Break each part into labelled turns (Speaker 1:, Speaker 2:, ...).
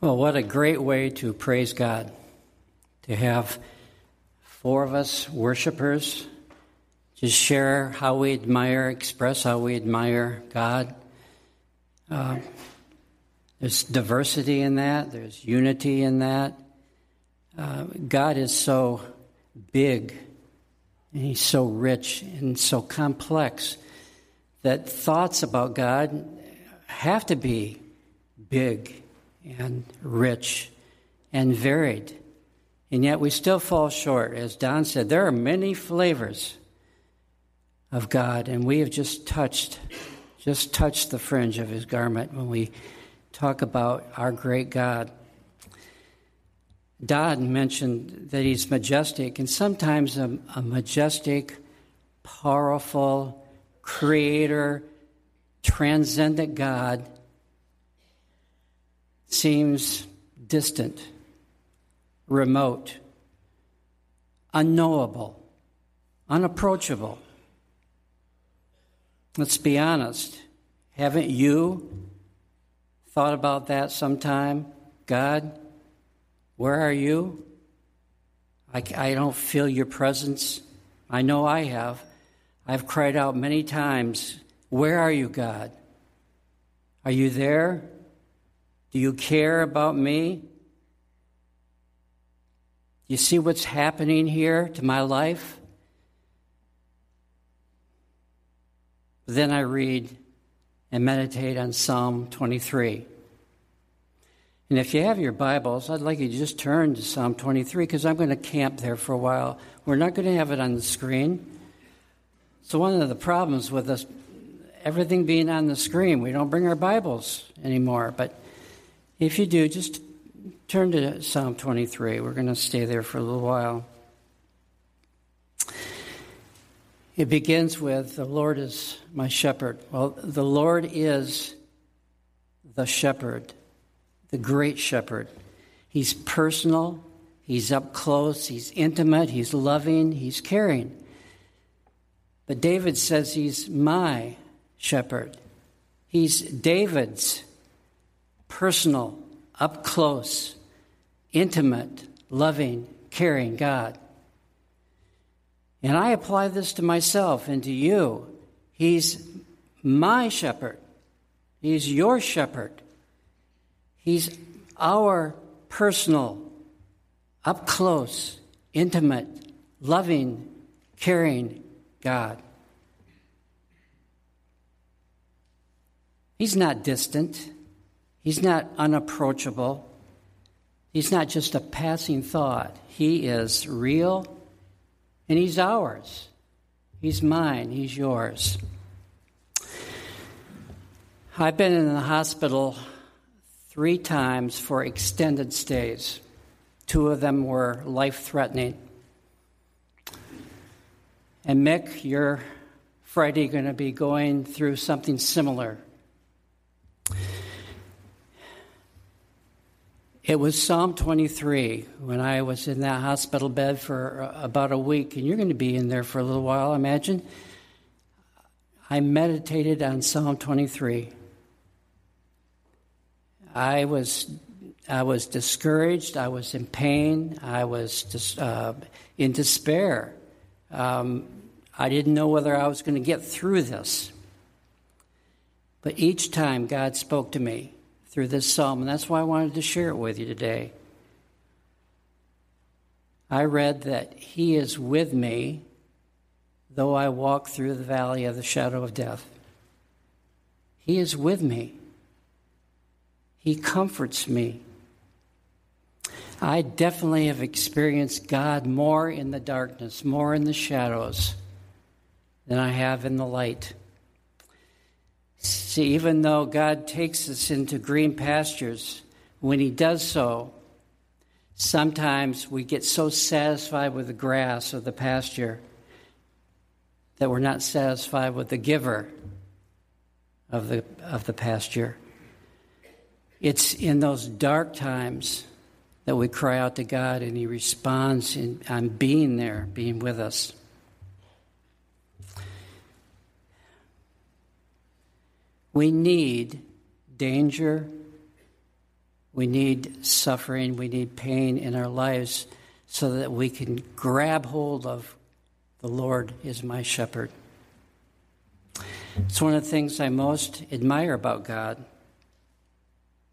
Speaker 1: Well, what a great way to praise God. To have four of us worshipers just share how we admire, express how we admire God. Uh, there's diversity in that, there's unity in that. Uh, God is so big, and He's so rich and so complex that thoughts about God have to be big and rich and varied. And yet we still fall short. As Don said, there are many flavors of God, and we have just touched, just touched the fringe of his garment when we talk about our great God. Don mentioned that he's majestic, and sometimes a, a majestic, powerful, creator, transcendent God seems distant, remote, unknowable, unapproachable. Let's be honest. Haven't you thought about that sometime? God, where are you? I, I don't feel your presence. I know I have. I've cried out many times, Where are you, God? Are you there? Do you care about me? You see what's happening here to my life? Then I read and meditate on Psalm 23. And if you have your Bibles, I'd like you to just turn to Psalm 23 because I'm going to camp there for a while. We're not going to have it on the screen. So, one of the problems with us, everything being on the screen, we don't bring our Bibles anymore. But if you do, just turn to Psalm 23. We're going to stay there for a little while. It begins with, The Lord is my shepherd. Well, the Lord is the shepherd, the great shepherd. He's personal, he's up close, he's intimate, he's loving, he's caring. But David says he's my shepherd. He's David's personal, up close, intimate, loving, caring God. And I apply this to myself and to you. He's my shepherd. He's your shepherd. He's our personal, up close, intimate, loving, caring God. He's not distant. He's not unapproachable. He's not just a passing thought. He is real and He's ours. He's mine. He's yours. I've been in the hospital three times for extended stays. Two of them were life threatening. And Mick, you're Friday going to be going through something similar. It was Psalm 23 when I was in that hospital bed for about a week, and you're going to be in there for a little while, I imagine. I meditated on Psalm 23. I was, I was discouraged. I was in pain. I was dis, uh, in despair. Um, I didn't know whether I was going to get through this. But each time God spoke to me, through this psalm, and that's why I wanted to share it with you today. I read that He is with me, though I walk through the valley of the shadow of death. He is with me, He comforts me. I definitely have experienced God more in the darkness, more in the shadows than I have in the light. See, even though God takes us into green pastures, when He does so, sometimes we get so satisfied with the grass of the pasture that we're not satisfied with the giver of the, of the pasture. It's in those dark times that we cry out to God and He responds in, on being there, being with us. We need danger. We need suffering, we need pain in our lives so that we can grab hold of the Lord is my shepherd. It's one of the things I most admire about God.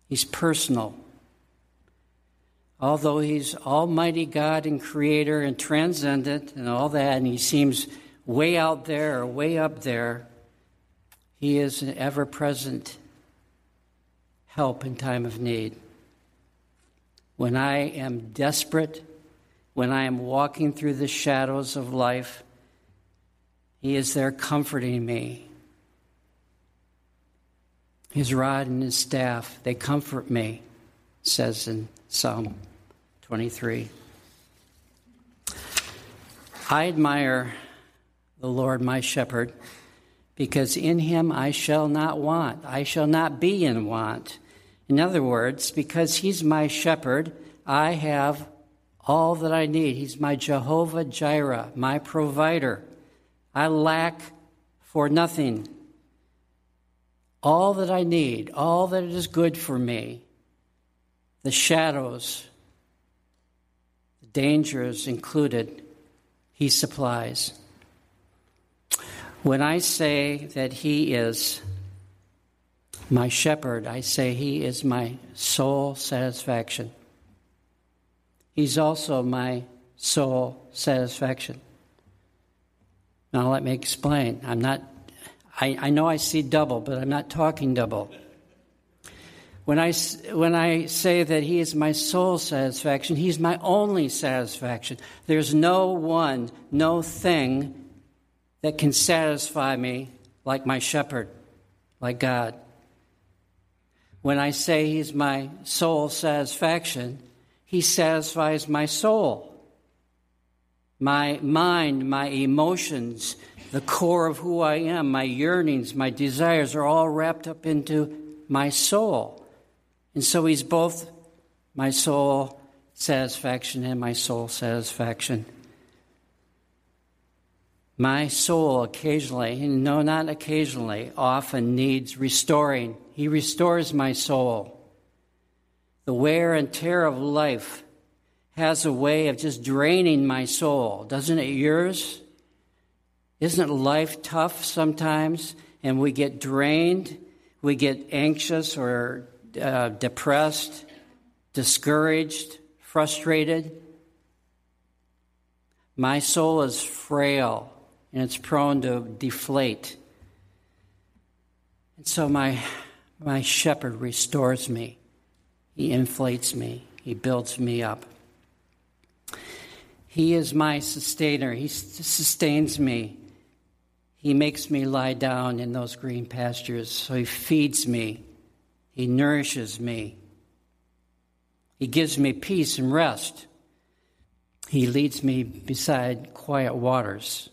Speaker 1: He's personal. Although He's Almighty God and Creator and transcendent and all that, and He seems way out there or way up there, He is an ever present help in time of need. When I am desperate, when I am walking through the shadows of life, He is there comforting me. His rod and his staff, they comfort me, says in Psalm 23. I admire the Lord my shepherd because in him I shall not want. I shall not be in want. In other words, because he's my shepherd, I have all that I need. He's my Jehovah Jireh, my provider. I lack for nothing all that I need, all that is good for me, the shadows, the dangers included, He supplies. When I say that He is my shepherd, I say He is my sole satisfaction. He's also my soul satisfaction. Now, let me explain. I'm not I, I know I see double, but I'm not talking double. When I, when I say that He is my sole satisfaction, He's my only satisfaction. There's no one, no thing that can satisfy me like my shepherd, like God. When I say He's my soul satisfaction, He satisfies my soul, my mind, my emotions, the core of who I am, my yearnings, my desires are all wrapped up into my soul. And so he's both my sole satisfaction and my soul satisfaction. My soul occasionally, no, not occasionally, often needs restoring. He restores my soul. The wear and tear of life has a way of just draining my soul. Doesn't it yours? Isn't life tough sometimes? And we get drained, we get anxious or uh, depressed, discouraged, frustrated. My soul is frail and it's prone to deflate. And so my, my shepherd restores me. He inflates me. He builds me up. He is my sustainer. He sustains me. He makes me lie down in those green pastures, so He feeds me, He nourishes me, He gives me peace and rest. He leads me beside quiet waters.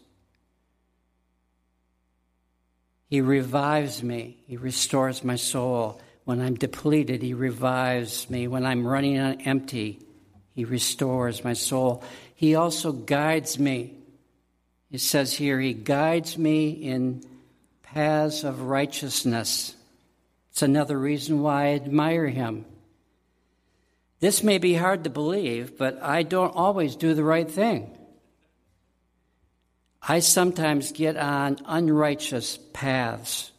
Speaker 1: He revives me. He restores my soul. When I'm depleted, He revives me. When I'm running on empty, He restores my soul. He also guides me it says here, He guides me in paths of righteousness. It's another reason why I admire Him. This may be hard to believe, but I don't always do the right thing. I sometimes get on unrighteous paths,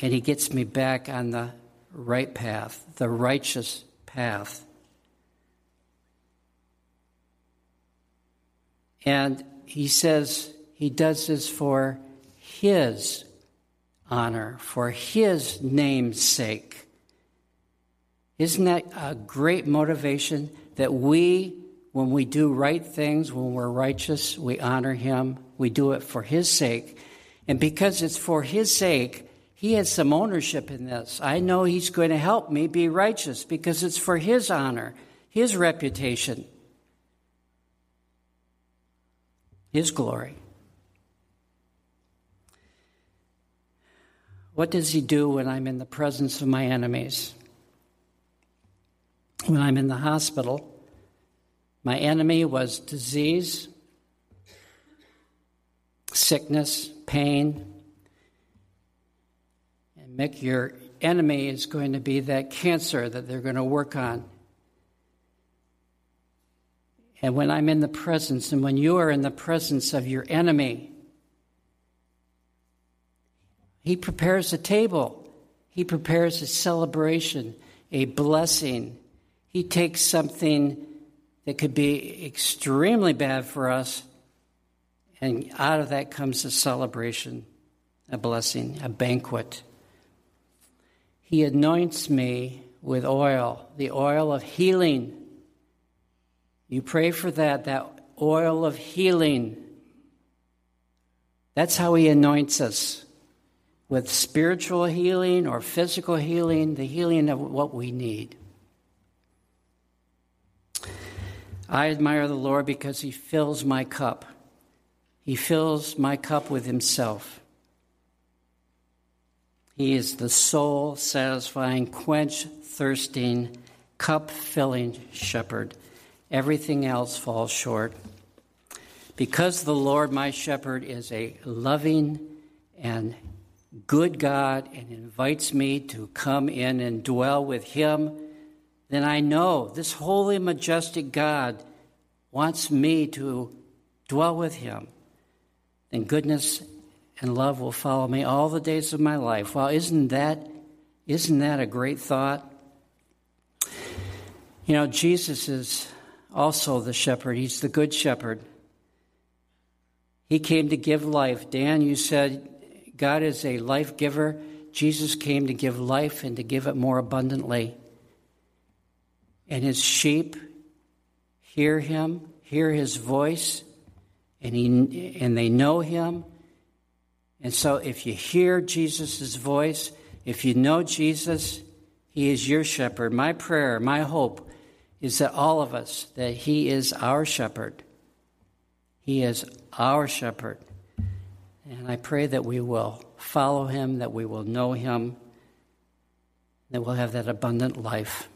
Speaker 1: and He gets me back on the right path, the righteous path. And he says he does this for his honor, for his name's sake. Isn't that a great motivation that we, when we do right things, when we're righteous, we honor him, we do it for his sake. And because it's for his sake, he has some ownership in this. I know he's going to help me be righteous because it's for his honor, his reputation. His glory. What does He do when I'm in the presence of my enemies? When I'm in the hospital, my enemy was disease, sickness, pain. And Mick, you're, enemy is going to be that cancer that they're going to work on. And when I'm in the presence, and when you are in the presence of your enemy, he prepares a table, he prepares a celebration, a blessing. He takes something that could be extremely bad for us, and out of that comes a celebration, a blessing, a banquet. He anoints me with oil, the oil of healing. You pray for that, that oil of healing. That's how He anoints us with spiritual healing or physical healing, the healing of what we need. I admire the Lord because He fills my cup. He fills my cup with Himself. He is the soul satisfying, quench thirsting, cup filling shepherd. Everything else falls short. Because the Lord, my shepherd, is a loving and good God and invites me to come in and dwell with Him then I know this holy, majestic God wants me to dwell with him. And goodness and love will follow me all the days of my life. Well, isn't that isn't that a great thought? You know, Jesus is also the shepherd. He's the good shepherd. He came to give life. Dan, you said God is a life giver. Jesus came to give life and to give it more abundantly and his sheep hear him, hear his voice, and, he, and they know him. And so, if you hear Jesus' voice, if you know Jesus, he is your shepherd. My prayer, my hope is that all of us, that he is our shepherd. He is our shepherd. And I pray that we will follow him, that we will know him, that we'll have that abundant life.